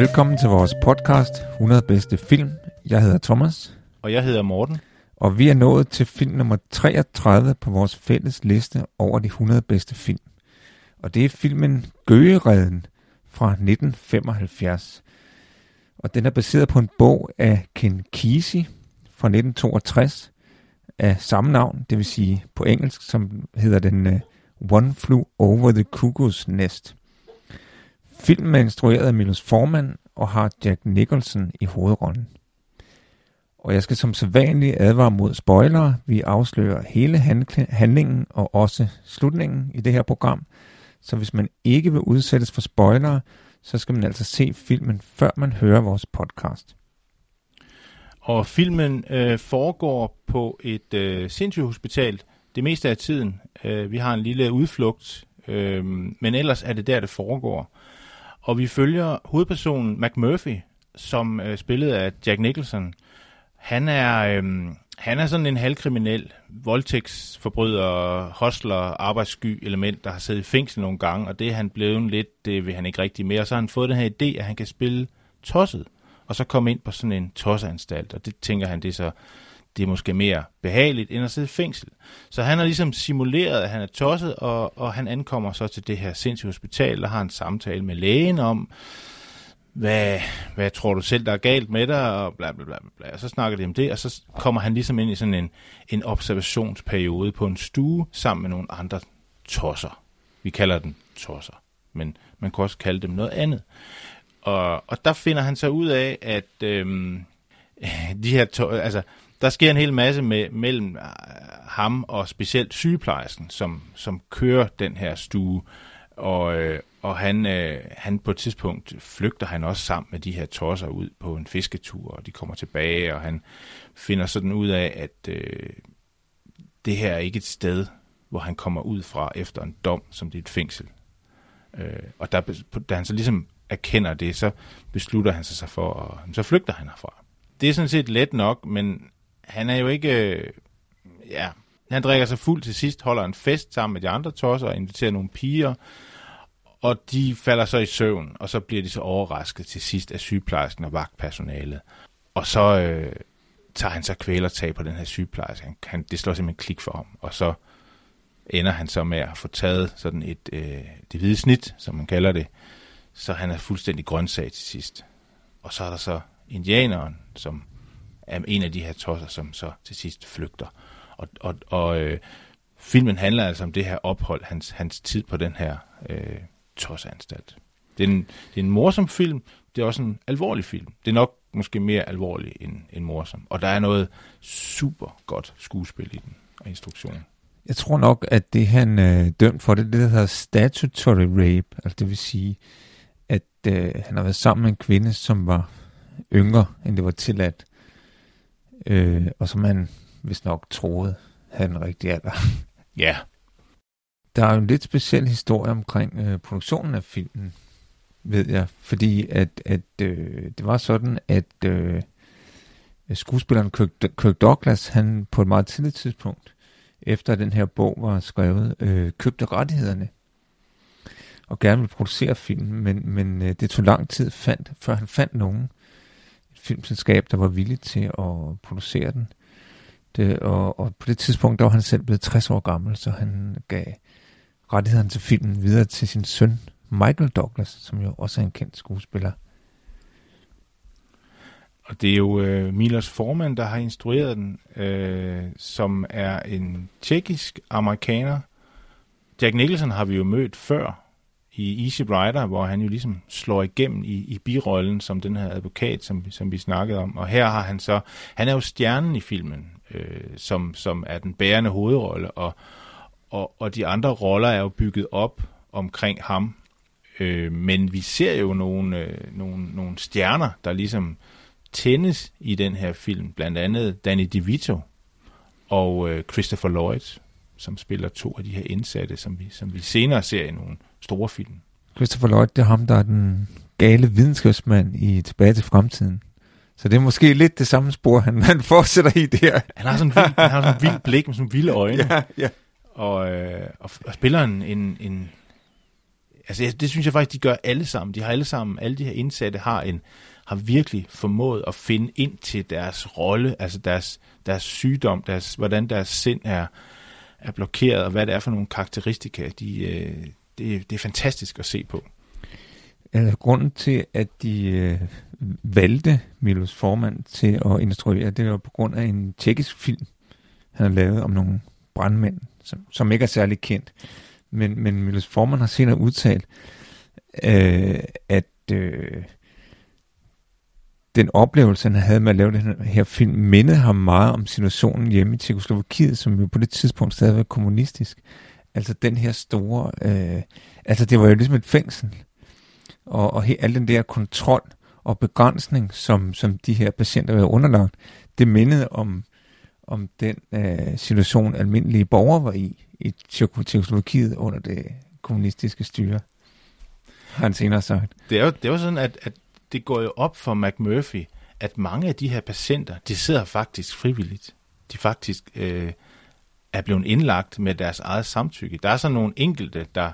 Velkommen til vores podcast 100 bedste film. Jeg hedder Thomas. Og jeg hedder Morten. Og vi er nået til film nummer 33 på vores fælles liste over de 100 bedste film. Og det er filmen Gøgereden fra 1975. Og den er baseret på en bog af Ken Kesey fra 1962 af samme navn, det vil sige på engelsk, som hedder den uh, One Flew Over the Cuckoo's Nest. Filmen er instrueret af Milos Forman og har Jack Nicholson i hovedrollen. Og jeg skal som sædvanligt advare mod spoilere. Vi afslører hele handlingen og også slutningen i det her program. Så hvis man ikke vil udsættes for spoilere, så skal man altså se filmen, før man hører vores podcast. Og filmen øh, foregår på et øh, sindssygehospital det meste af tiden. Øh, vi har en lille udflugt, øh, men ellers er det der, det foregår. Og vi følger hovedpersonen McMurphy, som øh, spillet af Jack Nicholson. Han er, øh, han er sådan en halvkriminel, voldtægtsforbryder, hostler, arbejdssky element, der har siddet i fængsel nogle gange, og det er han blevet lidt, det vil han ikke rigtig mere. Og så har han fået den her idé, at han kan spille tosset, og så komme ind på sådan en tosseanstalt, og det tænker han, det er så det er måske mere behageligt, end at sidde i fængsel. Så han har ligesom simuleret, at han er tosset, og, og han ankommer så til det her sindssyge hospital, og har en samtale med lægen om, hvad, hvad tror du selv, der er galt med dig, og bla bla bla bla. Og så snakker de om det, og så kommer han ligesom ind i sådan en, en observationsperiode på en stue, sammen med nogle andre tosser. Vi kalder den tosser, men man kan også kalde dem noget andet. Og, og der finder han så ud af, at øhm, de her to, altså, der sker en hel masse med, mellem øh, ham og specielt sygeplejersken, som, som kører den her stue. Og, øh, og han, øh, han på et tidspunkt flygter han også sammen med de her tosser ud på en fisketur, og de kommer tilbage, og han finder sådan ud af, at øh, det her er ikke et sted, hvor han kommer ud fra efter en dom, som det er et fængsel. Øh, og der, da han så ligesom erkender det, så beslutter han sig for, at så flygter han herfra. Det er sådan set let nok, men han er jo ikke... Øh, ja, han drikker sig fuld til sidst, holder en fest sammen med de andre tosser og inviterer nogle piger, og de falder så i søvn, og så bliver de så overrasket til sidst af sygeplejersken og vagtpersonalet. Og så øh, tager han så kvælertag på den her sygeplejerske. Han, han, det slår simpelthen klik for ham, og så ender han så med at få taget sådan et øh, det hvide snit, som man kalder det, så han er fuldstændig grøntsag til sidst. Og så er der så indianeren, som er en af de her tosser, som så til sidst flygter. Og, og, og øh, filmen handler altså om det her ophold, hans, hans tid på den her øh, tosseanstalt. Det er, en, det er en morsom film, det er også en alvorlig film. Det er nok måske mere alvorlig end, end morsom. Og der er noget super godt skuespil i den, og instruktionen. Jeg tror nok, at det han øh, dømt for, det det, der hedder statutory rape. Altså det vil sige, at øh, han har været sammen med en kvinde, som var yngre, end det var tilladt øh, og som man hvis nok troede havde en rigtig alder. Ja. Yeah. Der er jo en lidt speciel historie omkring øh, produktionen af filmen, ved jeg, fordi at, at øh, det var sådan, at øh, skuespilleren Kirk, Kirk Douglas, han på et meget tidligt tidspunkt, efter den her bog var skrevet, øh, købte rettighederne og gerne ville producere filmen, men, men øh, det tog lang tid, fandt, før han fandt nogen, filmselskab, der var villig til at producere den. Det, og, og på det tidspunkt, der var han selv blevet 60 år gammel, så han gav rettighederne til filmen videre til sin søn, Michael Douglas, som jo også er en kendt skuespiller. Og det er jo øh, Milos Forman, der har instrueret den, øh, som er en tjekkisk amerikaner. Jack Nicholson har vi jo mødt før, i Easy Rider, hvor han jo ligesom slår igennem i, i birollen som den her advokat, som, som vi snakkede om. Og her har han så, han er jo stjernen i filmen. øh, som, som er den bærende hovedrolle, og, og, og de andre roller er jo bygget op omkring ham. Øh, men vi ser jo nogle, øh, nogle, nogle stjerner, der ligesom tændes i den her film. Blandt andet Danny DeVito og øh, Christopher Lloyd, som spiller to af de her indsatte, som vi, som vi senere ser i nogle store film. Christopher Lloyd, det er ham, der er den gale videnskabsmand i Tilbage til fremtiden. Så det er måske lidt det samme spor, han, han fortsætter i der. Han har sådan en vild, han har sådan en vild blik med sådan vilde øjne. Ja, ja. Og, øh, og, og spiller en, en, en... Altså, det synes jeg faktisk, de gør alle sammen. De har alle sammen, alle de her indsatte har en har virkelig formået at finde ind til deres rolle, altså deres, deres sygdom, deres, hvordan deres sind er, er blokeret, og hvad det er for nogle karakteristika. De, øh, det, det er fantastisk at se på. Altså, grunden til, at de øh, valgte Milos Forman til at instruere, det var på grund af en tjekkisk film, han har lavet om nogle brandmænd, som, som ikke er særlig kendt. Men, men Milos Forman har senere udtalt, øh, at øh, den oplevelse, han havde med at lave den her film, mindede ham meget om situationen hjemme i Tjekoslovakiet, som jo på det tidspunkt stadig var kommunistisk. Altså den her store... Øh, altså det var jo ligesom et fængsel. Og, og he, al den der kontrol og begrænsning, som, som de her patienter var underlagt, det mindede om, om den øh, situation, almindelige borgere var i, i Tjekoslovakiet under det kommunistiske styre, har han senere sagt. Det er jo, det er jo sådan, at, at det går jo op for McMurphy, at mange af de her patienter, de sidder faktisk frivilligt. De faktisk øh, er blevet indlagt med deres eget samtykke. Der er så nogle enkelte, der,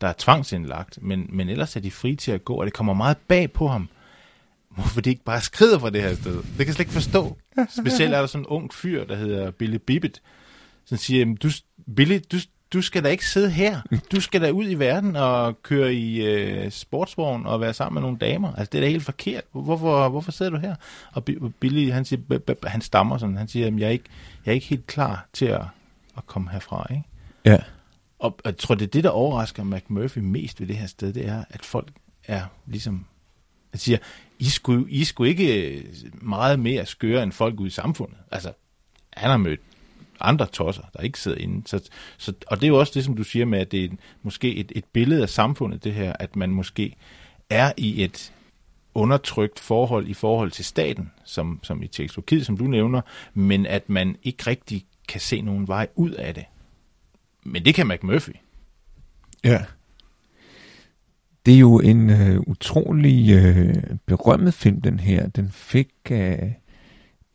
der er tvangsindlagt, men, men ellers er de frie til at gå, og det kommer meget bag på ham, hvorfor de ikke bare skrider fra det her sted. Det kan jeg slet ikke forstå. Specielt er der sådan en ung fyr, der hedder Billy Bibbit, som siger, du, Billy, du, du skal da ikke sidde her. Du skal da ud i verden og køre i øh, sportsvogn og være sammen med nogle damer. Altså, det er da helt forkert. Hvorfor, hvorfor sidder du her? Og Billy, han, siger, han stammer sådan, han siger, jeg er ikke, jeg er ikke helt klar til at, at komme herfra. Ikke? Ja. Og jeg tror, det er det, der overrasker McMurphy mest ved det her sted, det er, at folk er ligesom, at siger, I skulle, I skulle ikke meget mere skøre end folk ude i samfundet. Altså, han har mødt andre tosser, der ikke sidder inde. Så, så, og det er jo også det, som du siger med, at det er måske et, et billede af samfundet, det her, at man måske er i et undertrykt forhold i forhold til staten, som, som i Tjekkoslovakiet, som du nævner, men at man ikke rigtig kan se nogen vej ud af det. Men det kan McMurphy. Ja. Det er jo en øh, utrolig øh, berømmet film, den her. Den fik øh,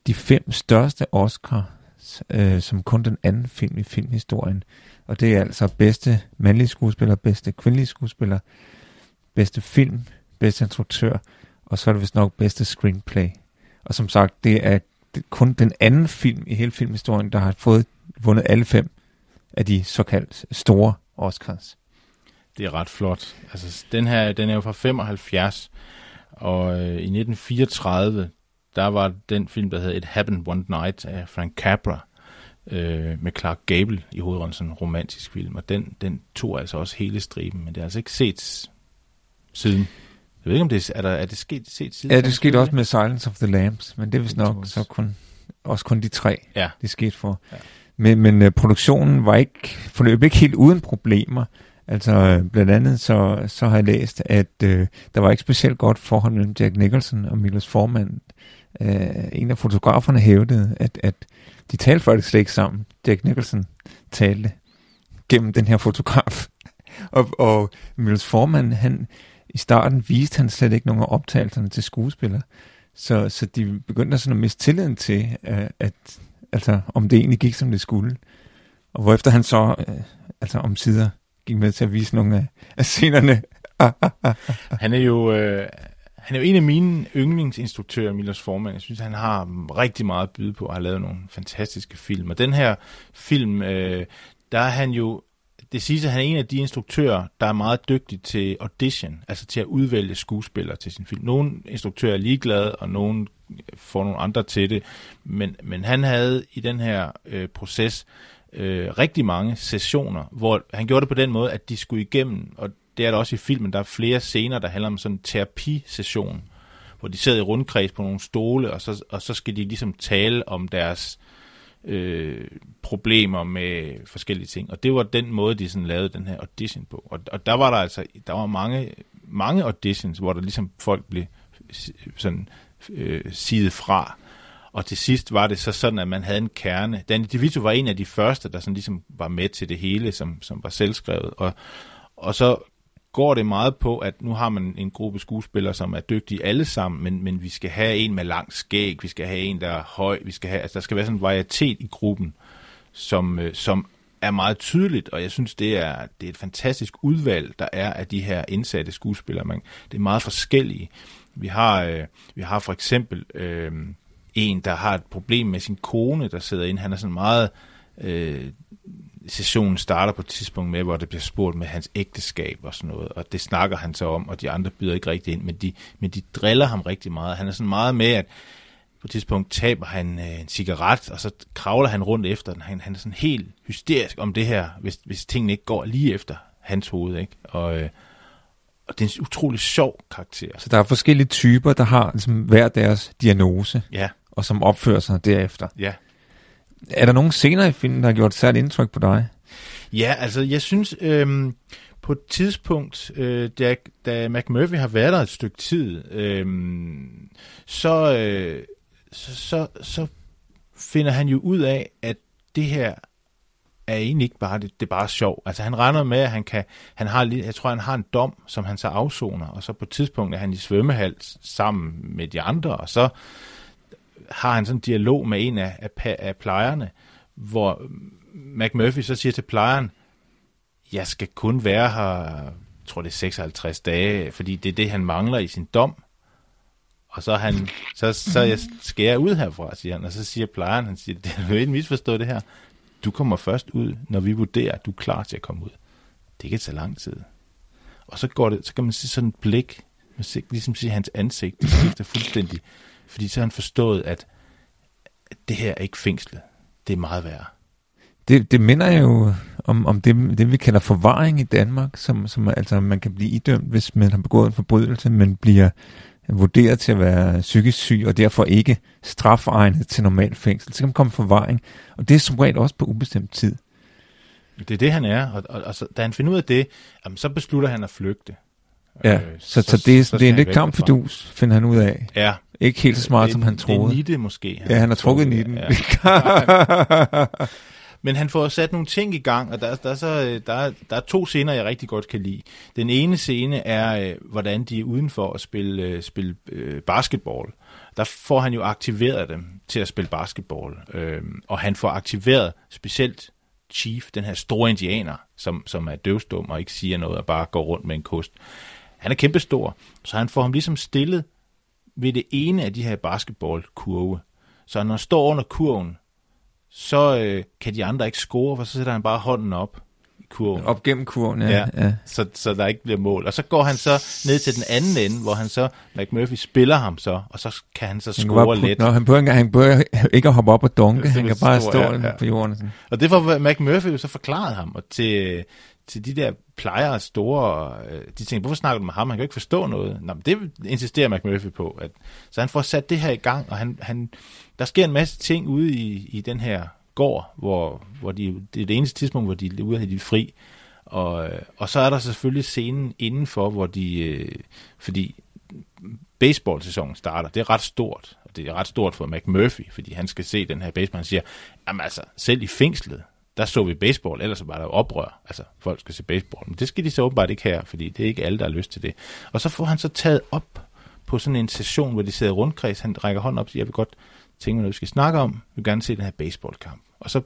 de fem største Oscar øh, som kun den anden film i filmhistorien. Og det er altså bedste mandlige skuespiller, bedste kvindelige skuespiller, bedste film, bedste instruktør, og så er det vist nok bedste screenplay. Og som sagt, det er kun den anden film i hele filmhistorien, der har fået vundet alle fem af de såkaldt store Oscars. Det er ret flot. Altså, den her, den er jo fra 75, og øh, i 1934, der var den film, der hed It Happened One Night af Frank Capra, øh, med Clark Gable i hovedrollen, sådan en romantisk film, og den, den tog altså også hele striben, men det er altså ikke set siden. Jeg ved ikke, om det er, er, der, er det sket set siden? Ja, det skete også med Silence of the Lambs, men det er vist nok så kun, også kun de tre, ja. det skete for. Ja. Men, men uh, produktionen var ikke, forløb ikke helt uden problemer. Altså blandt andet så, så har jeg læst, at uh, der var ikke specielt godt forhold mellem Jack Nicholson og Milos Forman. Uh, en af fotograferne hævdede, at, at de talte faktisk slet ikke sammen. Jack Nicholson talte gennem den her fotograf. og, og Milos Forman, han, i starten viste han slet ikke nogen af optagelserne til skuespillere. Så, så de begyndte sådan at miste tilliden til, at, at altså, om det egentlig gik, som det skulle. Og hvorefter han så, øh, altså om sider, gik med til at vise nogle af, af scenerne. han er jo, øh, han er jo en af mine yndlingsinstruktører, Milos Forman. Jeg synes, han har rigtig meget at byde på og har lavet nogle fantastiske film. Og den her film, øh, der er han jo det siges, at han er en af de instruktører, der er meget dygtig til audition, altså til at udvælge skuespillere til sin film. Nogle instruktører er ligeglade, og nogle får nogle andre til det, men, men han havde i den her øh, proces øh, rigtig mange sessioner, hvor han gjorde det på den måde, at de skulle igennem, og det er der også i filmen, der er flere scener, der handler om sådan en terapisession, hvor de sidder i rundkreds på nogle stole, og så, og så skal de ligesom tale om deres øh, problemer med forskellige ting. Og det var den måde, de sådan lavede den her audition på. Og, og der var der altså, der var mange, mange auditions, hvor der ligesom folk blev sådan øh, sidet fra. Og til sidst var det så sådan, at man havde en kerne. Danny DeVito var en af de første, der sådan ligesom var med til det hele, som, som var selvskrevet. Og, og så går det meget på, at nu har man en gruppe skuespillere, som er dygtige alle sammen, men, men vi skal have en med lang skæg, vi skal have en, der er høj, vi skal have, altså der skal være sådan en varietet i gruppen, som, øh, som er meget tydeligt, og jeg synes, det er, det er et fantastisk udvalg, der er af de her indsatte skuespillere. Man, det er meget forskellige. Vi har, øh, vi har for eksempel øh, en, der har et problem med sin kone, der sidder inde. Han er sådan meget... Øh, sessionen starter på et tidspunkt med, hvor det bliver spurgt med hans ægteskab og sådan noget, og det snakker han så om, og de andre byder ikke rigtig ind, men de, men de driller ham rigtig meget. Han er sådan meget med, at på et tidspunkt taber han øh, en cigaret, og så kravler han rundt efter den. Han, han er sådan helt hysterisk om det her, hvis, hvis tingene ikke går lige efter hans hoved, ikke? Og, øh, og det er en utrolig sjov karakter. Så der er forskellige typer, der har ligesom hver deres diagnose, Ja, og som opfører sig derefter. ja. Er der nogen scener i filmen, der har gjort særligt indtryk på dig? Ja, altså jeg synes, øhm, på et tidspunkt, øh, da, da McMurphy har været der et stykke tid, øhm, så, øh, så, så, så finder han jo ud af, at det her er egentlig ikke bare, det, det er bare sjov. Altså han regner med, at han kan, han har, lige- jeg tror han har en dom, som han så afsoner, og så på et tidspunkt er han i svømmehal sammen med de andre, og så har han sådan en dialog med en af, af, af plejerne, hvor McMurphy så siger til plejeren, jeg skal kun være her, jeg tror det er 56 dage, fordi det er det, han mangler i sin dom. Og så, han, så, så jeg skal jeg ud herfra, siger han. Og så siger plejeren, han siger, det er jo ikke misforstået det her. Du kommer først ud, når vi vurderer, at du er klar til at komme ud. Det kan tage lang tid. Og så går det, så kan man se sådan et blik, man ser, ligesom se hans ansigt, det skifter fuldstændig. Fordi så har han forstået, at, det her er ikke fængslet. Det er meget værre. Det, det minder jo om, om det, det, vi kalder forvaring i Danmark, som, som altså man kan blive idømt, hvis man har begået en forbrydelse, men bliver vurderet til at være psykisk syg, og derfor ikke strafegnet til normal fængsel. Så kan man komme forvaring, og det er som regel også på ubestemt tid. Det er det, han er, og, og, og så, da han finder ud af det, jamen, så beslutter han at flygte. Ja, Øh, så, så, så det, er, så det er en lidt kamp fidus, finder han ud af. Ja. Ikke helt så smart, det, som han Det er troede. nitte måske. Ja, han har trukket i den. Ja. Men han får sat nogle ting i gang, og der, der, er så, øh, der, er, der er to scener, jeg rigtig godt kan lide. Den ene scene er, øh, hvordan de er udenfor at spille, øh, spille øh, basketball. Der får han jo aktiveret dem til at spille basketball. Øh, og han får aktiveret specielt Chief, den her store indianer, som, som er døvstum og ikke siger noget og bare går rundt med en kost. Han er kæmpestor, så han får ham ligesom stillet ved det ene af de her basketballkurve. Så når han står under kurven, så øh, kan de andre ikke score, for så sætter han bare hånden op i kurven. Op gennem kurven, ja. Ja. ja. Så, så der ikke bliver mål. Og så går han så ned til den anden ende, hvor han så, McMurphy spiller ham så, og så kan han så Han, score putte- let. Nå, han behøver, han behøver ikke at hoppe op og dunke, han kan bare stor, stå ja, ja, på jorden. Sådan. Og det var McMurphy jo så forklaret ham, og til, til de der plejere store, øh, de tænker, hvorfor snakker du med ham? Han kan jo ikke forstå noget. Nå, men det insisterer McMurphy på. At, så han får sat det her i gang, og han, han, der sker en masse ting ude i, i den her gård, hvor, hvor de, det er det eneste tidspunkt, hvor de er ude af de fri. Og, øh, og så er der selvfølgelig scenen indenfor, hvor de, øh, fordi baseball-sæsonen starter, det er ret stort, og det er ret stort for McMurphy, fordi han skal se den her baseball, han siger, jamen altså, selv i fængslet, der så vi baseball, ellers var der oprør, altså folk skal se baseball, men det skal de så åbenbart ikke her, fordi det er ikke alle, der har lyst til det. Og så får han så taget op på sådan en session, hvor de sidder rundkreds, han rækker hånden op og siger, jeg vil godt tænke mig, noget vi skal snakke om, Vi vil gerne se den her baseballkamp. Og så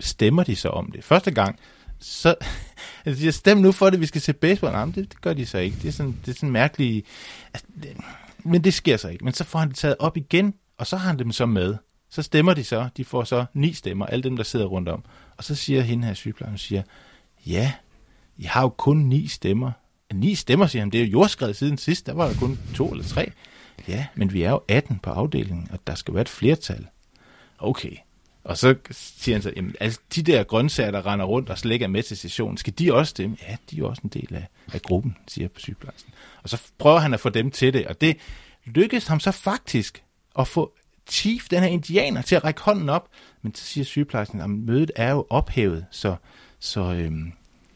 stemmer de så om det. Første gang, så altså, jeg stem nu for det, vi skal se baseball. Nej, men det, det gør de så ikke. Det er sådan, det er sådan mærkeligt. Altså, det, men det sker så ikke. Men så får han det taget op igen, og så har han dem så med. Så stemmer de så. De får så ni stemmer, alle dem, der sidder rundt om. Og så siger hende her sygeplejen, siger, ja, I har jo kun ni stemmer. Ni stemmer, siger han. Det er jo jordskredet siden sidst. Der var der kun to eller tre. Ja, men vi er jo 18 på afdelingen, og der skal være et flertal. Okay. Og så siger han så, jamen, altså, de der grøntsager, der render rundt og slet ikke er med til sessionen, skal de også stemme? Ja, de er jo også en del af, af gruppen, siger sygeplejersken. Og så prøver han at få dem til det, og det lykkedes ham så faktisk at få chief, den her indianer, til at række hånden op. Men så siger sygeplejersken, at mødet er jo ophævet, så, så øhm,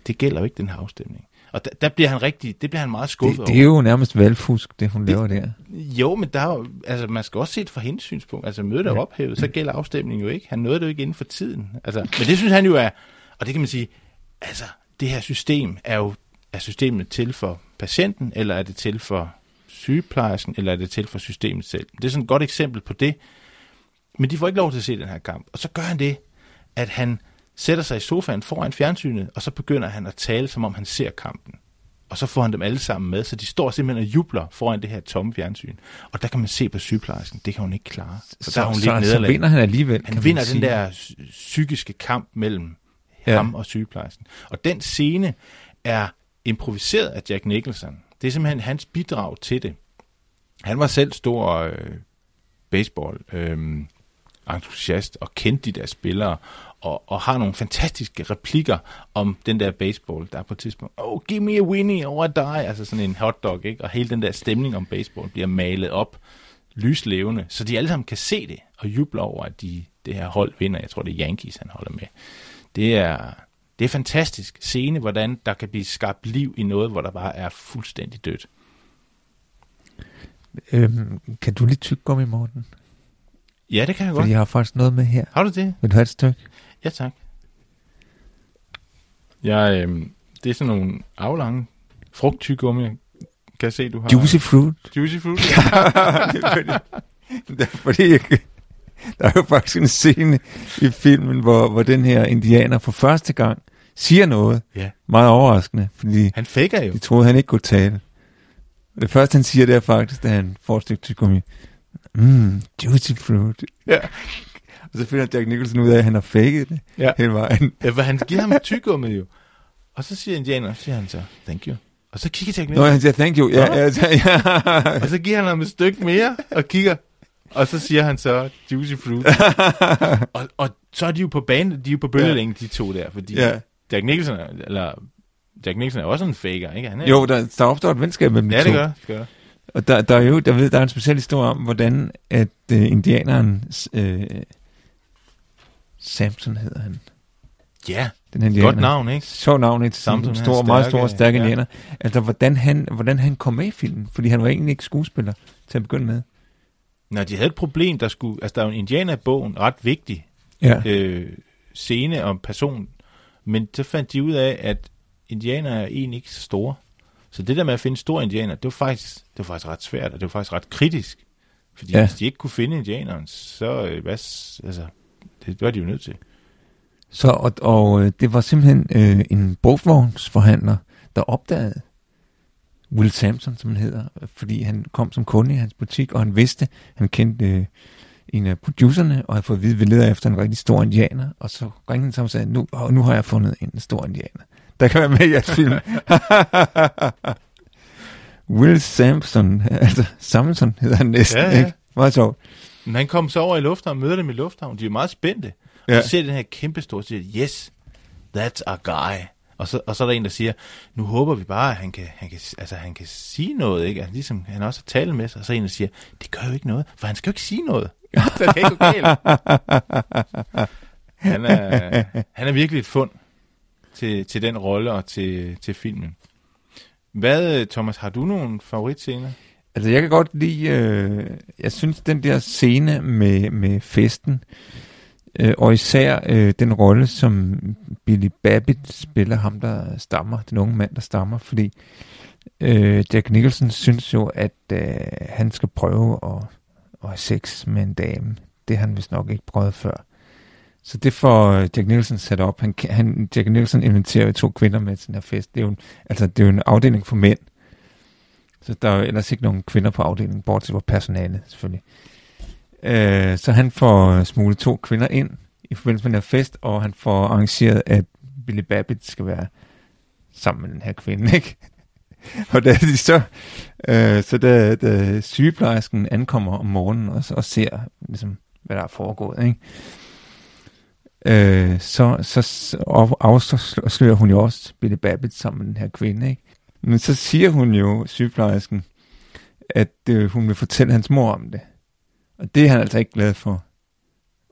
det gælder jo ikke den her afstemning. Og der, der bliver han rigtig, det bliver han meget skuffet det, det er jo nærmest valgfusk, det hun det, laver der. Jo, men der er jo, altså, man skal også se det fra hendes synspunkt. Altså mødet er ja. ophævet, så gælder afstemningen jo ikke. Han nåede det jo ikke inden for tiden. Altså, men det synes han jo er, og det kan man sige, altså det her system er jo, er systemet til for patienten, eller er det til for sygeplejersken, eller er det til for systemet selv? Det er sådan et godt eksempel på det. Men de får ikke lov til at se den her kamp. Og så gør han det, at han sætter sig i sofaen foran fjernsynet, og så begynder han at tale, som om han ser kampen. Og så får han dem alle sammen med, så de står simpelthen og jubler foran det her tomme fjernsyn. Og der kan man se på sygeplejersken, det kan hun ikke klare. Så, så der er hun så, lidt så, så vinder han alligevel. Han vinder den der psykiske kamp mellem ja. ham og sygeplejersken. Og den scene er improviseret af Jack Nicholson. Det er simpelthen hans bidrag til det. Han var selv stor øh, baseball øh, entusiast og kendte de der spillere, og, og har nogle fantastiske replikker om den der baseball, der er på et tidspunkt, oh, give me a winnie or dig, die, altså sådan en hotdog, ikke? Og hele den der stemning om baseball bliver malet op lyslevende, så de alle sammen kan se det og juble over, at de, det her hold vinder. Jeg tror, det er Yankees, han holder med. Det er, det er fantastisk scene, hvordan der kan blive skabt liv i noget, hvor der bare er fuldstændig dødt. Øhm, kan du lige tykke i Morten? Ja, det kan jeg godt. Fordi jeg har faktisk noget med her. Har du det? Vil du have et stykke? Ja, tak. Jeg, øh, det er sådan nogle aflange frugttyggummi, kan jeg se, du har. Juicy fruit. Juicy fruit, ja. fordi, det er fordi jeg, der er jo faktisk en scene i filmen, hvor, hvor den her indianer for første gang siger noget. Ja. Meget overraskende, fordi han faker jo. de troede, han ikke kunne tale. Det første, han siger, det er faktisk, da han får et stykke tyggegummi. Mmm, juicy fruit. Ja. Og så finder Jack Nicholson ud af, at han har faked det ja. hele vejen. Ja, for han giver ham tyggegummi jo. Og så siger indianer, siger han så, thank you. Og så kigger Jack Nicholson. Nå, han siger thank you. Ja, ja, ja, og så giver han ham et stykke mere, og kigger. Og så siger han så, juicy fruit. og, og så er de jo på bane, de er jo på bølgelængde, ja. de to der, fordi ja. Jack Nicholson, eller Jack Nicholson er også en faker, ikke? Han er, jo, der, der opstår et venskab mellem ja, de to. Ja, det gør, det gør. Og der, der er jo, der ved, der er en speciel historie om, hvordan at uh, indianeren, uh, Samson hedder han. Ja, den indianer. godt navn, ikke? Sjov navn, ikke? Samson, stor, stærke, meget stor, stærk ja. indianer. Altså, hvordan han, hvordan han kom med i filmen, fordi han var egentlig ikke skuespiller til at begynde med. Nå, de havde et problem, der skulle, altså der er jo en indianer i bogen, ret vigtig ja. øh, scene om person, men så fandt de ud af, at indianer er egentlig ikke så store. Så det der med at finde store indianer, det var faktisk, det var faktisk ret svært, og det var faktisk ret kritisk. Fordi ja. hvis de ikke kunne finde indianeren, så øh, hvad, altså, det var de jo nødt til. Så, og, og øh, det var simpelthen øh, en brugvognsforhandler, der opdagede Will Sampson, som han hedder, fordi han kom som kunde i hans butik, og han vidste, han kendte øh, en af producerne, og havde fået at vide, at vi leder efter en rigtig stor indianer, og så ringede han sammen og sagde, nu, nu har jeg fundet en stor indianer der kan være med i jeres film. Will Sampson, altså Samson hedder han næsten, ja, ja. ikke? Meget sjovt. Men han kom så over i lufthavnen, møder dem i lufthavnen, de er meget spændte. Ja. Og så ser den her kæmpe store, siger, yes, that's a guy. Og så, og så er der en, der siger, nu håber vi bare, at han kan, han kan, altså, han kan sige noget, ikke? Altså, ligesom han også har talt med sig, og så er en, der siger, det gør jo ikke noget, for han skal jo ikke sige noget. så det kan ikke galt. Han er, han er virkelig et fund til, til den rolle og til, til filmen. Hvad, Thomas, har du nogle favoritscener? Altså, jeg kan godt lide, øh, jeg synes, den der scene med, med festen, øh, Øh, og især øh, den rolle, som Billy Babbitt spiller, ham der stammer, den unge mand, der stammer, fordi øh, Jack Nicholson synes jo, at øh, han skal prøve at, at have sex med en dame. Det har han vist nok ikke prøvet før. Så det får øh, Jack Nicholson sat op. Han, han, Jack Nicholson inviterer jo to kvinder med til den her fest. Det er jo en, altså, det er jo en afdeling for mænd. Så der er jo ellers ikke nogen kvinder på afdelingen, bortset fra personale selvfølgelig. Øh, så han får smuglet to kvinder ind i forbindelse med den her fest, og han får arrangeret, at Billy Babbitt skal være sammen med den her kvinde, ikke? og da de så, øh, så da, da sygeplejersken ankommer om morgenen og, og ser, ligesom, hvad der er foregået, ikke? øh, så, så afslører hun jo også Billy Babbitt sammen med den her kvinde. Ikke? Men så siger hun jo, sygeplejersken, at øh, hun vil fortælle hans mor om det. Og det er han altså ikke glad for.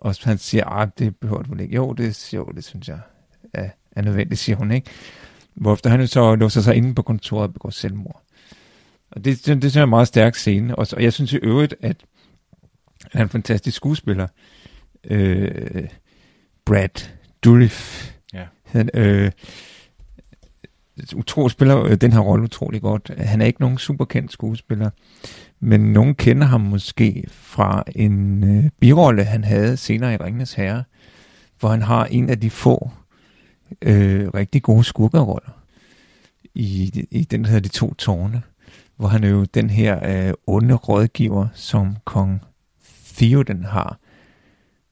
Og han siger, at det behøver du ikke. Jo, det, jo, det synes jeg er, er nødvendigt, siger hun, ikke? Hvorefter han så låser sig inde på kontoret og begår selvmord. Og det, det, det synes jeg er en meget stærk scene. Og, og jeg synes i øvrigt, at han er en fantastisk skuespiller. Øh, Brad Dourif. Ja. Han, øh, utro, spiller øh, den her rolle utrolig godt. Han er ikke nogen superkendt skuespiller, men nogen kender ham måske fra en øh, birolle, han havde senere i Ringnes Herre, hvor han har en af de få øh, rigtig gode skurkeroller i, i den, der hedder De To Tårne, hvor han er jo den her øh, onde rådgiver, som kong Theoden har,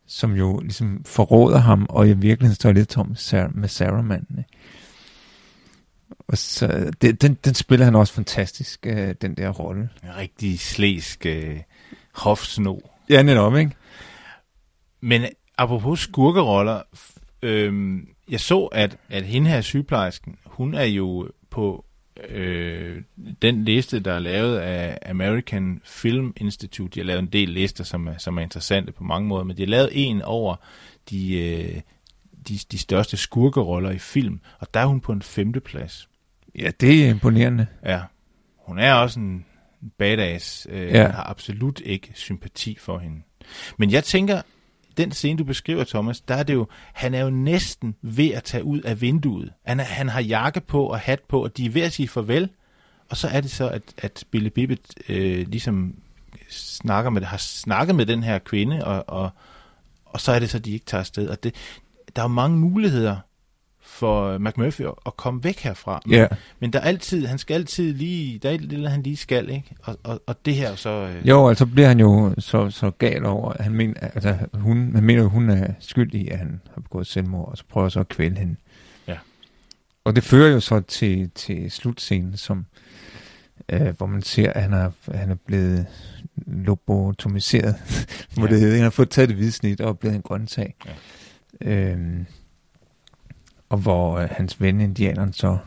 som jo ligesom forråder ham, og i virkeligheden står lidt tom med Saruman. Ikke? Og så, det, den, den spiller han også fantastisk, øh, den der rolle. En rigtig slæsk øh, hofsno. Ja, netop, ikke? Men apropos skurkeroller, øh, jeg så, at, at hende her sygeplejersken, hun er jo på øh, den liste, der er lavet af American Film Institute. De har lavet en del lister, som er, som er interessante på mange måder, men de har lavet en over de, øh, de, de største skurkeroller i film, og der er hun på en femteplads. Ja, det er imponerende. Ja, hun er også en badass. Øh, ja. Jeg har absolut ikke sympati for hende. Men jeg tænker, den scene, du beskriver, Thomas, der er det jo, han er jo næsten ved at tage ud af vinduet. Han, er, han har jakke på og hat på, og de er ved at sige farvel. Og så er det så, at, at Billy Bibbet øh, ligesom snakker med, har snakket med den her kvinde, og, og, og så er det så, at de ikke tager afsted. Og det, der er mange muligheder for McMurphy at komme væk herfra. Men, yeah. men der er altid, han skal altid lige, der er et lille, han lige skal, ikke? Og, og, og det her så... Øh... Jo, altså bliver han jo så, så gal over, at han mener, altså hun, han mener, at hun er skyldig at han har begået selvmord, og så prøver så at kvæle hende. Ja. Og det fører jo så til, til slutscenen, som, øh, hvor man ser, at han er, han er blevet lobotomiseret, hvor ja. det han har fået taget det hvide snit og er blevet en grøntsag. Ja. Øhm, og hvor øh, hans ven, indianeren, så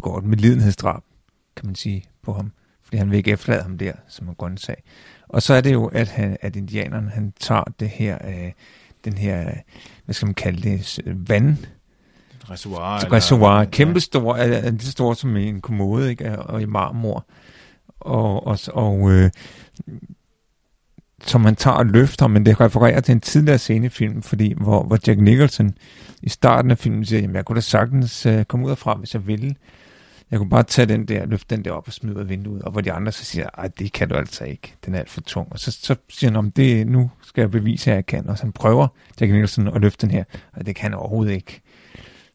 går et medlidenhedsdrab, kan man sige, på ham, fordi han vil ikke efterlade ham der som en grøntsag. Og så er det jo, at, han, at indianeren, han tager det her, øh, den her, hvad skal man kalde det, vand, reservoir. Reservoir, eller, kæmpe stor, er, er lige så stor som en kommode, ikke? og i marmor. Og, og, og øh, som han tager og løfter, men det refererer til en tidligere scenefilm, fordi, hvor, hvor Jack Nicholson i starten af filmen siger, jamen jeg kunne da sagtens uh, komme ud af fra, hvis jeg ville. Jeg kunne bare tage den der, løfte den der op og smide ud af vinduet, og hvor de andre så siger, ej, det kan du altså ikke, den er alt for tung. Og så, så siger han, om det, nu skal jeg bevise, at jeg kan, og så han prøver Jack Nicholson at løfte den her, og det kan han overhovedet ikke.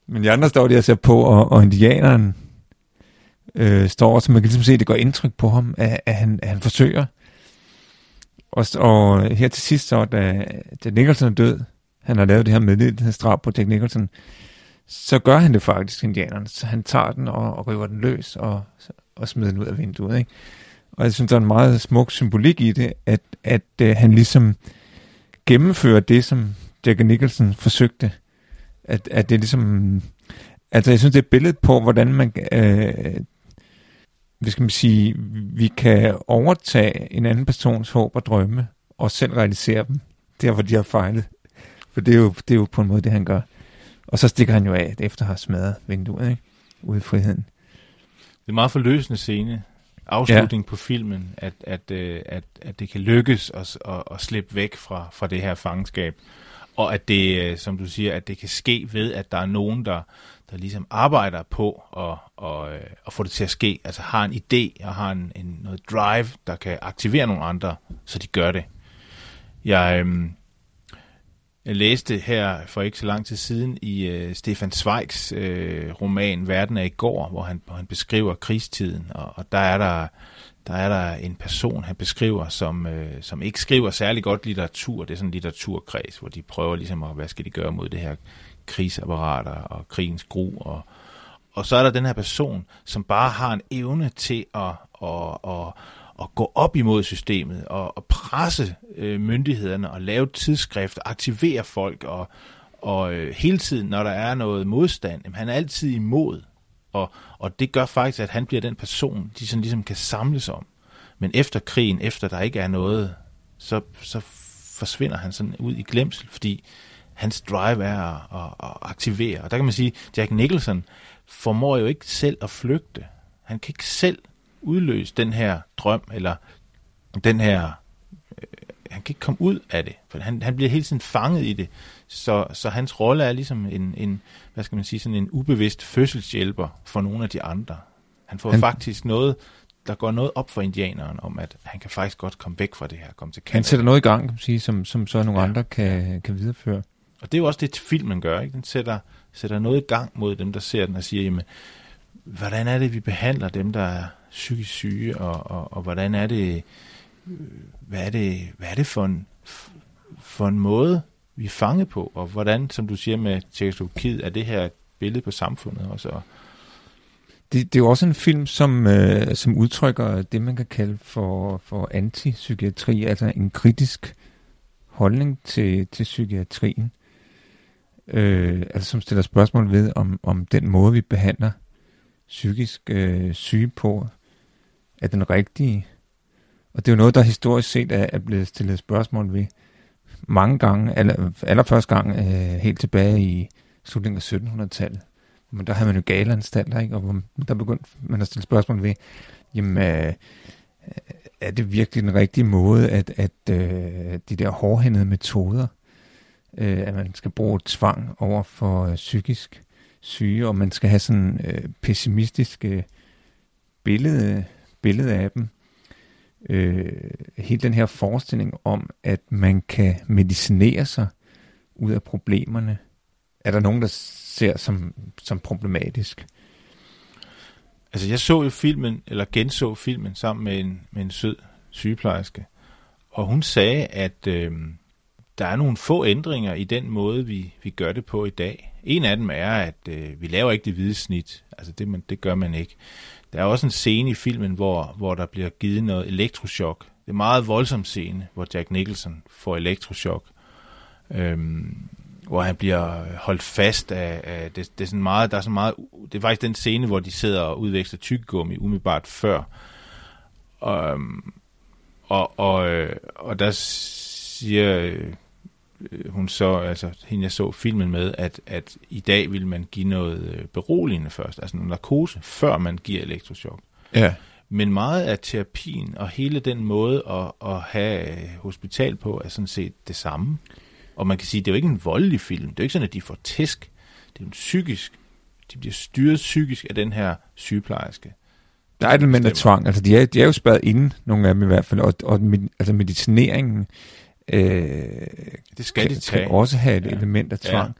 Men de andre står der og ser på, og, og indianeren øh, står, så man kan ligesom se, at det går indtryk på ham, at, at, han, at han forsøger, og, og øh, her til sidst så, da, da Nicholson er død, han har lavet det her medlidenhedsdrab på Jack Nicholson, så gør han det faktisk, indianeren. Så han tager den og, og river den løs og, og smider den ud af vinduet. Ikke? Og jeg synes, der er en meget smuk symbolik i det, at, at øh, han ligesom gennemfører det, som Jack Nicholson forsøgte. At, at det ligesom... Altså, jeg synes, det er et billede på, hvordan man øh, hvad skal man sige, vi kan overtage en anden persons håb og drømme, og selv realisere dem, der hvor de har fejlet. For det er jo, det er jo på en måde det, han gør. Og så stikker han jo af, efter at have smadret vinduet, ikke? Ude i friheden. Det er en meget forløsende scene. Afslutning ja. på filmen, at, at, øh, at, at det kan lykkes at, at, at slippe væk fra, fra det her fangenskab. Og at det, øh, som du siger, at det kan ske ved, at der er nogen, der, der ligesom arbejder på at, og, øh, og få det til at ske. Altså har en idé og har en, en, noget drive, der kan aktivere nogle andre, så de gør det. Jeg, øhm, jeg læste her for ikke så lang tid siden i øh, Stefan Zweigs øh, roman Verden er i går, hvor han, hvor han beskriver krigstiden, og, og der er der der er der en person, han beskriver, som, øh, som ikke skriver særlig godt litteratur. Det er sådan en litteraturkreds, hvor de prøver ligesom at, hvad skal de gøre mod det her krigsapparater og krigens gru. Og, og så er der den her person, som bare har en evne til at, at, at, at gå op imod systemet og, og presse øh, myndighederne og lave tidsskrift, aktivere folk og, og øh, hele tiden, når der er noget modstand, jamen, han er altid imod. Og, og det gør faktisk, at han bliver den person, de sådan ligesom kan samles om. Men efter krigen, efter der ikke er noget så, så forsvinder han sådan ud i glemsel, fordi hans drive er at, at, at aktivere. Og der kan man sige, Jack Nicholson formår jo ikke selv at flygte. Han kan ikke selv udløse den her drøm, eller den her... Øh, han kan ikke komme ud af det, for han, han bliver hele tiden fanget i det. Så, så hans rolle er ligesom en, en, hvad skal man sige, sådan en ubevidst fødselshjælper for nogle af de andre. Han får han, faktisk noget, der går noget op for indianeren om, at han kan faktisk godt komme væk fra det her, komme til Canada. Han sætter noget i gang, kan man sige, som, som så nogle ja. andre kan, kan videreføre. Og det er jo også det, filmen gør. Ikke? Den sætter, sætter noget i gang mod dem, der ser den og siger, jamen, hvordan er det, vi behandler dem, der er psykisk syge, og, og, og hvordan er det, øh, hvad er det, hvad er det for en, for en måde, vi er fanget på, og hvordan, som du siger med Tjekkoslovakiet, er det her billede på samfundet også. Og det, det er jo også en film, som, øh, som udtrykker det, man kan kalde for, for antipsykiatri, altså en kritisk holdning til, til psykiatrien øh, altså som stiller spørgsmål ved, om, om den måde, vi behandler psykisk øh, syge på, er den rigtige. Og det er jo noget, der historisk set er, er blevet stillet spørgsmål ved mange gange, aller, allerførste gang øh, helt tilbage i slutningen af 1700-tallet. Men der havde man jo galeanstalter, ikke? og hvor der begyndte man at stille spørgsmål ved, jamen, øh, er det virkelig den rigtige måde, at, at øh, de der hårdhændede metoder, øh, at man skal bruge tvang over for øh, psykisk syge, og man skal have sådan øh, pessimistisk billede, billede af dem. Øh, hele den her forestilling om, at man kan medicinere sig ud af problemerne, er der nogen, der ser som, som problematisk. Altså jeg så jo filmen, eller genså filmen sammen med en, med en sød sygeplejerske, og hun sagde, at øh, der er nogle få ændringer i den måde, vi, vi gør det på i dag. En af dem er, at øh, vi laver ikke det hvide snit. Altså det, man, det gør man ikke. Der er også en scene i filmen, hvor, hvor der bliver givet noget elektroschok. Det er en meget voldsom scene, hvor Jack Nicholson får elektroschok. Øhm, hvor han bliver holdt fast af, af det, det er sådan meget, der er sådan meget, det er faktisk den scene, hvor de sidder og udveksler tyggegummi umiddelbart før. Øhm, og, og, og, og der siger hun så, altså hende jeg så filmen med, at, at i dag vil man give noget øh, beroligende først, altså noget narkose, før man giver elektroshock. Ja. Men meget af terapien og hele den måde at, at have øh, hospital på, er sådan set det samme. Og man kan sige, det er jo ikke en voldelig film. Det er jo ikke sådan, at de får tæsk. Det er jo psykisk. De bliver styret psykisk af den her sygeplejerske. Der er et element af tvang. Altså, de er, de er jo spadet inde, nogle af dem i hvert fald. Og, og altså medicineringen øh, det skal kan, de tage. kan også have et ja. element af tvang.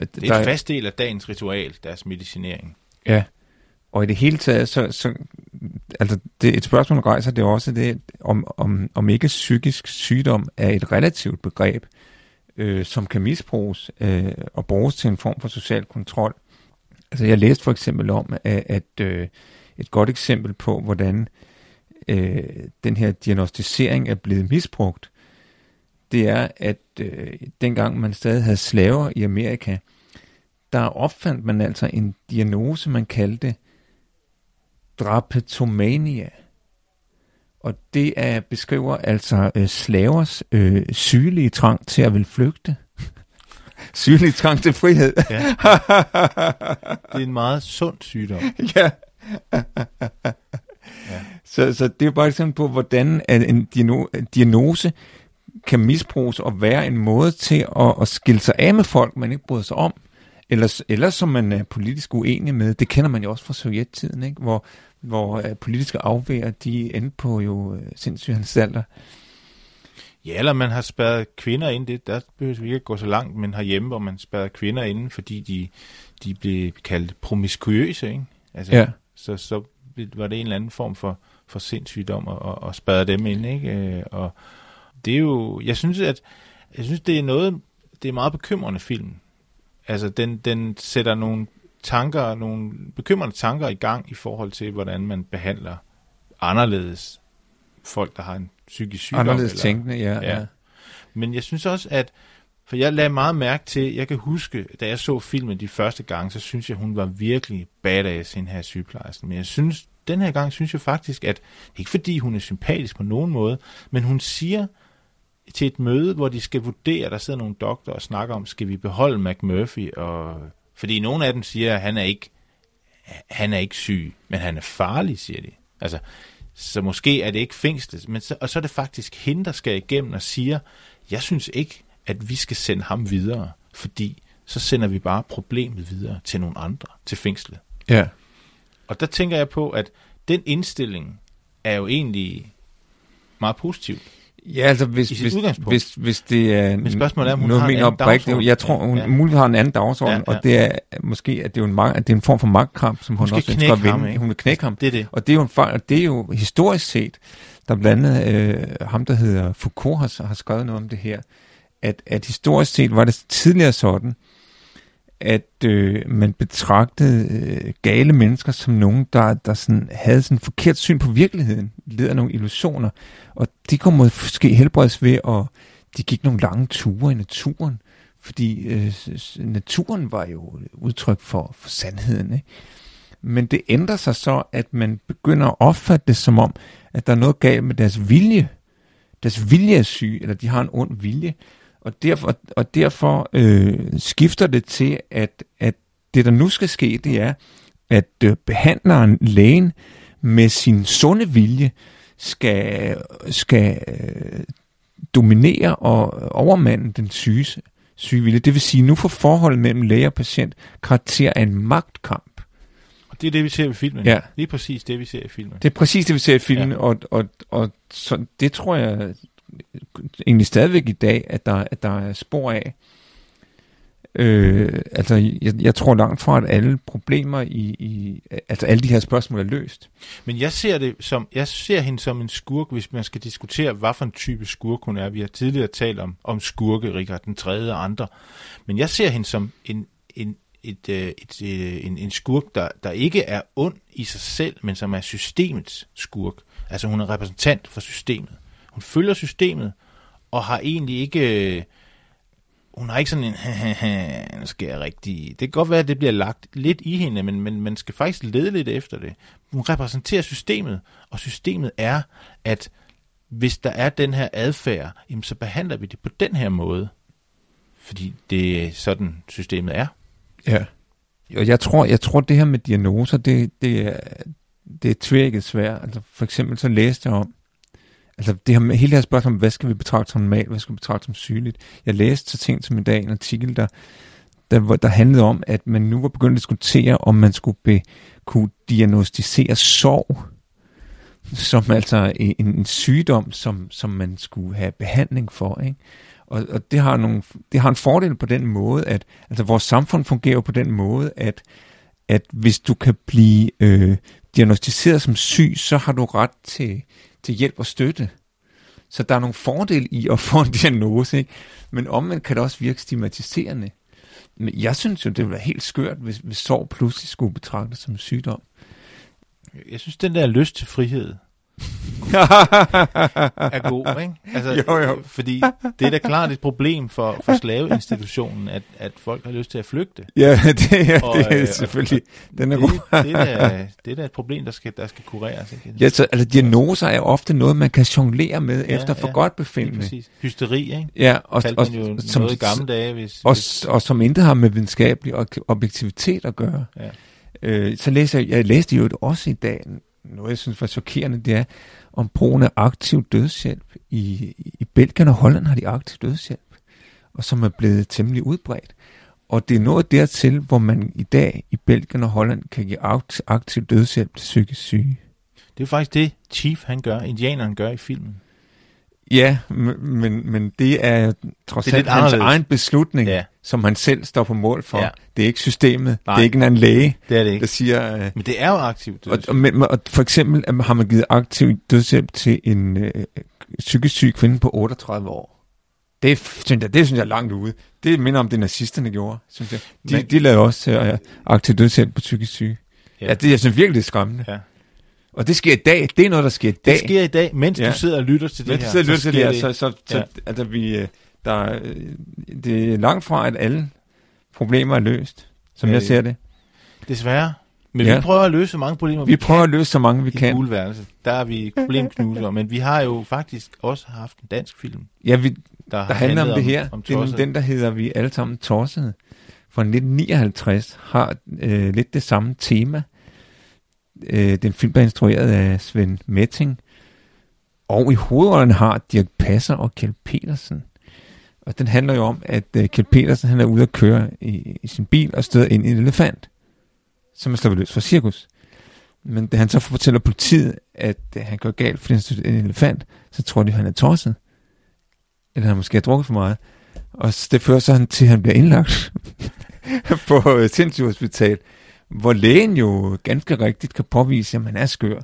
Ja. Det er en fast del af dagens ritual, deres medicinering. Ja, og i det hele taget, så, så altså det, et spørgsmål rejser det også det, om, om, om ikke psykisk sygdom er et relativt begreb, øh, som kan misbruges øh, og bruges til en form for social kontrol. Altså jeg læste for eksempel om, at, at øh, et godt eksempel på, hvordan øh, den her diagnostisering er blevet misbrugt, det er, at øh, dengang man stadig havde slaver i Amerika, der opfandt man altså en diagnose, man kaldte drapetomania. Og det er, beskriver altså øh, slavers øh, sygelige trang til at vil flygte. sygelige trang til frihed. ja. Det er en meget sund sygdom. ja. ja. Så, så det er bare eksempel på, hvordan en diagnose kan misbruges og være en måde til at, at skille sig af med folk, man ikke bryder sig om, eller, eller som man er politisk uenig med. Det kender man jo også fra sovjettiden, ikke? hvor, hvor uh, politiske afvæger, de endte på jo uh, sindssyge anstalter. Ja, eller man har spærret kvinder ind, det, der behøver vi ikke gå så langt, men herhjemme, hvor man spærrer kvinder ind, fordi de, de blev kaldt promiskuøse, ikke? Altså, ja. så, så var det en eller anden form for, for sindssygdom at, at, at spærre dem ind, ikke? Øh, og, det er jo, jeg synes, at jeg synes, det er noget, det er meget bekymrende film. Altså, den, den sætter nogle tanker, nogle bekymrende tanker i gang i forhold til, hvordan man behandler anderledes folk, der har en psykisk sygdom. Anderledes eller, tænkende, ja, ja. ja. Men jeg synes også, at for jeg lagde meget mærke til, jeg kan huske, da jeg så filmen de første gange, så synes jeg, hun var virkelig badass, den her sygeplejerske. Men jeg synes, den her gang synes jeg faktisk, at ikke fordi hun er sympatisk på nogen måde, men hun siger til et møde, hvor de skal vurdere, der sidder nogle doktorer og snakker om, skal vi beholde McMurphy? Og, fordi nogle af dem siger, at han er ikke, han er ikke syg, men han er farlig, siger de. Altså, så måske er det ikke fængslet, men så, og så er det faktisk hende, der skal igennem og siger, jeg synes ikke, at vi skal sende ham videre, fordi så sender vi bare problemet videre til nogle andre, til fængslet. Ja. Og der tænker jeg på, at den indstilling er jo egentlig meget positiv. Ja, altså hvis, hvis, hvis, hvis det er Men spørgsmålet er, om hun noget har mener oprigtigt. Jeg tror, hun Ja. ja. muligvis har en anden dagsorden, Ja, ja, og det er måske, at det er en, mag, at det er en form for magtkamp, som hun, skal også ønsker at ham, vinde. ikke? hun vil knække ham. Det er det. Og det er jo en fejl, og det er jo historisk set, der blandt andet øh, ham, der hedder Foucault, har, har skrevet noget om det her, at, at historisk set var det tidligere sådan, at øh, man betragtede øh, gale mennesker som nogen, der, der sådan, havde sådan forkert syn på virkeligheden, led af nogle illusioner, og de kunne måske helbredes ved, at de gik nogle lange ture i naturen, fordi øh, naturen var jo udtryk for, for sandheden. Ikke? Men det ændrer sig så, at man begynder at opfatte det som om, at der er noget galt med deres vilje. Deres vilje er syg, eller de har en ond vilje. Og derfor, og derfor øh, skifter det til, at, at det, der nu skal ske, det er, at øh, behandleren, lægen, med sin sunde vilje, skal, skal øh, dominere og overmande den syge, syge vilje. Det vil sige, nu får forholdet mellem læge og patient karakter af en magtkamp. Og det er det, vi ser i filmen. Ja. Lige præcis det, vi ser i filmen. Det er præcis det, vi ser i filmen, ja. og, og, og så, det tror jeg egentlig stadigvæk i dag, at der, at der er spor af. Øh, altså, jeg, jeg tror langt fra, at alle problemer i, i, altså alle de her spørgsmål er løst. Men jeg ser, det som, jeg ser hende som en skurk, hvis man skal diskutere, hvad for en type skurk hun er. Vi har tidligere talt om, om skurke, Richard den tredje og andre. Men jeg ser hende som en, en, et, øh, et, et, et, en, en skurk, der, der ikke er ond i sig selv, men som er systemets skurk. Altså hun er repræsentant for systemet. Hun følger systemet, og har egentlig ikke... øh, Hun har ikke sådan en, nu skal jeg rigtig... Det kan godt være, at det bliver lagt lidt i hende, men, men man skal faktisk lede lidt efter det. Hun repræsenterer systemet, og systemet er, at hvis der er den her adfærd, jamen så behandler vi det på den her måde. Fordi det er sådan, systemet er. Ja. Og jeg tror, jeg tror det her med diagnoser, det, det er, det er tvækket svært. Altså for eksempel så læste jeg om, altså det her hele det her spørgsmål om, hvad skal vi betragte som normalt, hvad skal vi betragte som sygeligt. Jeg læste så sent som i dag en artikel, der, der, der handlede om, at man nu var begyndt at diskutere, om man skulle be, kunne diagnostisere sorg, som altså en, en sygdom, som, som man skulle have behandling for. Ikke? Og, og det, har nogle, det har en fordel på den måde, at altså vores samfund fungerer på den måde, at, at hvis du kan blive øh, diagnostiseret som syg, så har du ret til, til hjælp og støtte. Så der er nogle fordele i at få en diagnose, ikke? men omvendt kan det også virke stigmatiserende. Men jeg synes jo, det ville være helt skørt, hvis, hvis sorg pludselig skulle betragtes som en sygdom. Jeg synes, den der lyst til frihed er god, ikke? Altså, Jo, jo. Fordi det er da klart et problem for, for slaveinstitutionen, at, at folk har lyst til at flygte. ja, det, er, Og, det er øh, selvfølgelig. Den er det, god. det, er da, det er da et problem, der skal, der skal kureres. Ikke? Ja, så, altså diagnoser er ofte noget, man kan jonglere med Ja, ja, efter for ja, godt befindende. præcis. Hysteri, ikke? Ja, og, og, jo som, noget i gamle dage, hvis... og, hvis og som intet har med videnskabelig ob- objektivitet at gøre. Ja. Øh, så læser jeg, jeg læste jo også i dag, noget jeg synes var chokerende, det er om brugen af aktiv dødshjælp. I, I Belgien og Holland har de aktiv dødshjælp, og som er blevet temmelig udbredt. Og det er noget dertil, hvor man i dag i Belgien og Holland kan give aktiv dødshjælp til psykisk syge. det er faktisk det, Chief han gør, indianeren gør i filmen. Ja, men, men, det er trods Det er alt hans anderledes. egen beslutning, Ja. som han selv står på mål for. Ja. Det er ikke systemet. Nej. Det er ikke en anden læge, Det er det der ikke. siger... Øh, Men det er jo aktivt. og, og, men, og for eksempel har man givet aktiv dødshjælp til en øh, psykisk syg kvinde på 38 år. Det, synes jeg, det synes jeg er langt ude. Det minder om det, nazisterne gjorde, synes jeg. De, Men- de lavede også øh, aktiv dødshjælp på psykisk syge. Ja. Ja. ja, det jeg synes virkelig, det er skræmmende. Ja. Og det sker i dag. Det er noget, der sker i dag. Det sker i dag, mens ja. Du sidder og lytter til det Men her. så, så så, sker det, så, så, så, Ja. altså, vi, øh, der, er, øh, det er langt fra, at alle problemer er løst, som Ja, jeg det- ser det. Desværre. Men Ja. vi prøver at løse så mange problemer, Vi prøver at løse så mange, vi i kan. værelse. Der er vi problemknuser, men vi har jo faktisk også haft en dansk film, Ja, vi, der, der handler om det her. Om det er den, der hedder Vi alle sammen tossede. Fra 1959 har øh, lidt det samme tema. Øh, den film er instrueret af Svend Metting. Og i hovedrollen har Dirk Passer og Kjeld Petersen. Og den handler jo om, at øh, Kjeld Petersen han er ude at køre i, i sin bil og støder ind i en elefant, som er sluppet løs fra cirkus. Men da han så fortæller politiet, at øh, han går galt, fordi han støder ind i en elefant, så tror de, at han er tosset. Eller han måske har drukket for meget. Og det fører så han til, at han bliver indlagt på øh, sindssygt hospital, hvor lægen jo ganske rigtigt kan påvise, at han er skør.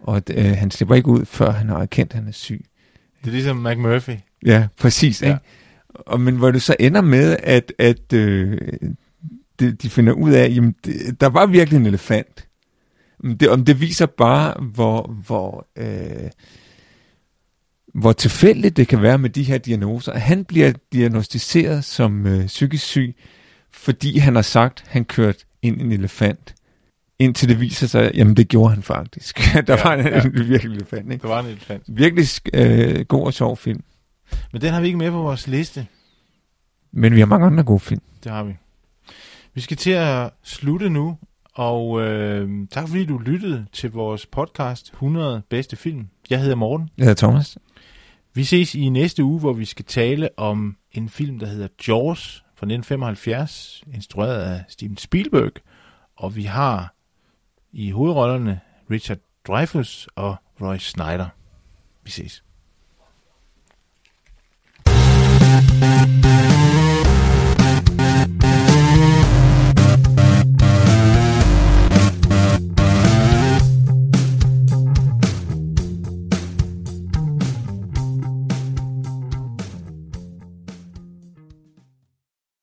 Og at, øh, han slipper ikke ud, før han har erkendt, at han er syg. Det er ligesom McMurphy. Ja, præcis. Ja. Ikke? Og, men hvor det så ender med, at, at øh, de, de finder ud af, at der var virkelig en elefant. Det, om det viser bare, hvor, hvor, øh, hvor tilfældigt det kan være med de her diagnoser. Han bliver diagnostiseret som øh, psykisk syg, fordi han har sagt, at han kørte ind en elefant. Indtil det viser sig, jamen det gjorde han faktisk. der Ja, var en, ja. en virkelig elefant. Ikke? Der var en elefant. Virkelig øh, god og sjov film. Men den har vi ikke med på vores liste. Men vi har mange andre gode film. Det har vi. Vi skal til at slutte nu, og øh, tak fordi du lyttede til vores podcast 100 bedste film. Jeg hedder Morten. Jeg hedder Thomas. Vi ses i næste uge, hvor vi skal tale om en film, der hedder Jaws fra 1975, instrueret af Steven Spielberg, og vi har i hovedrollerne Richard Dreyfuss og Roy Snyder. Vi ses. thank you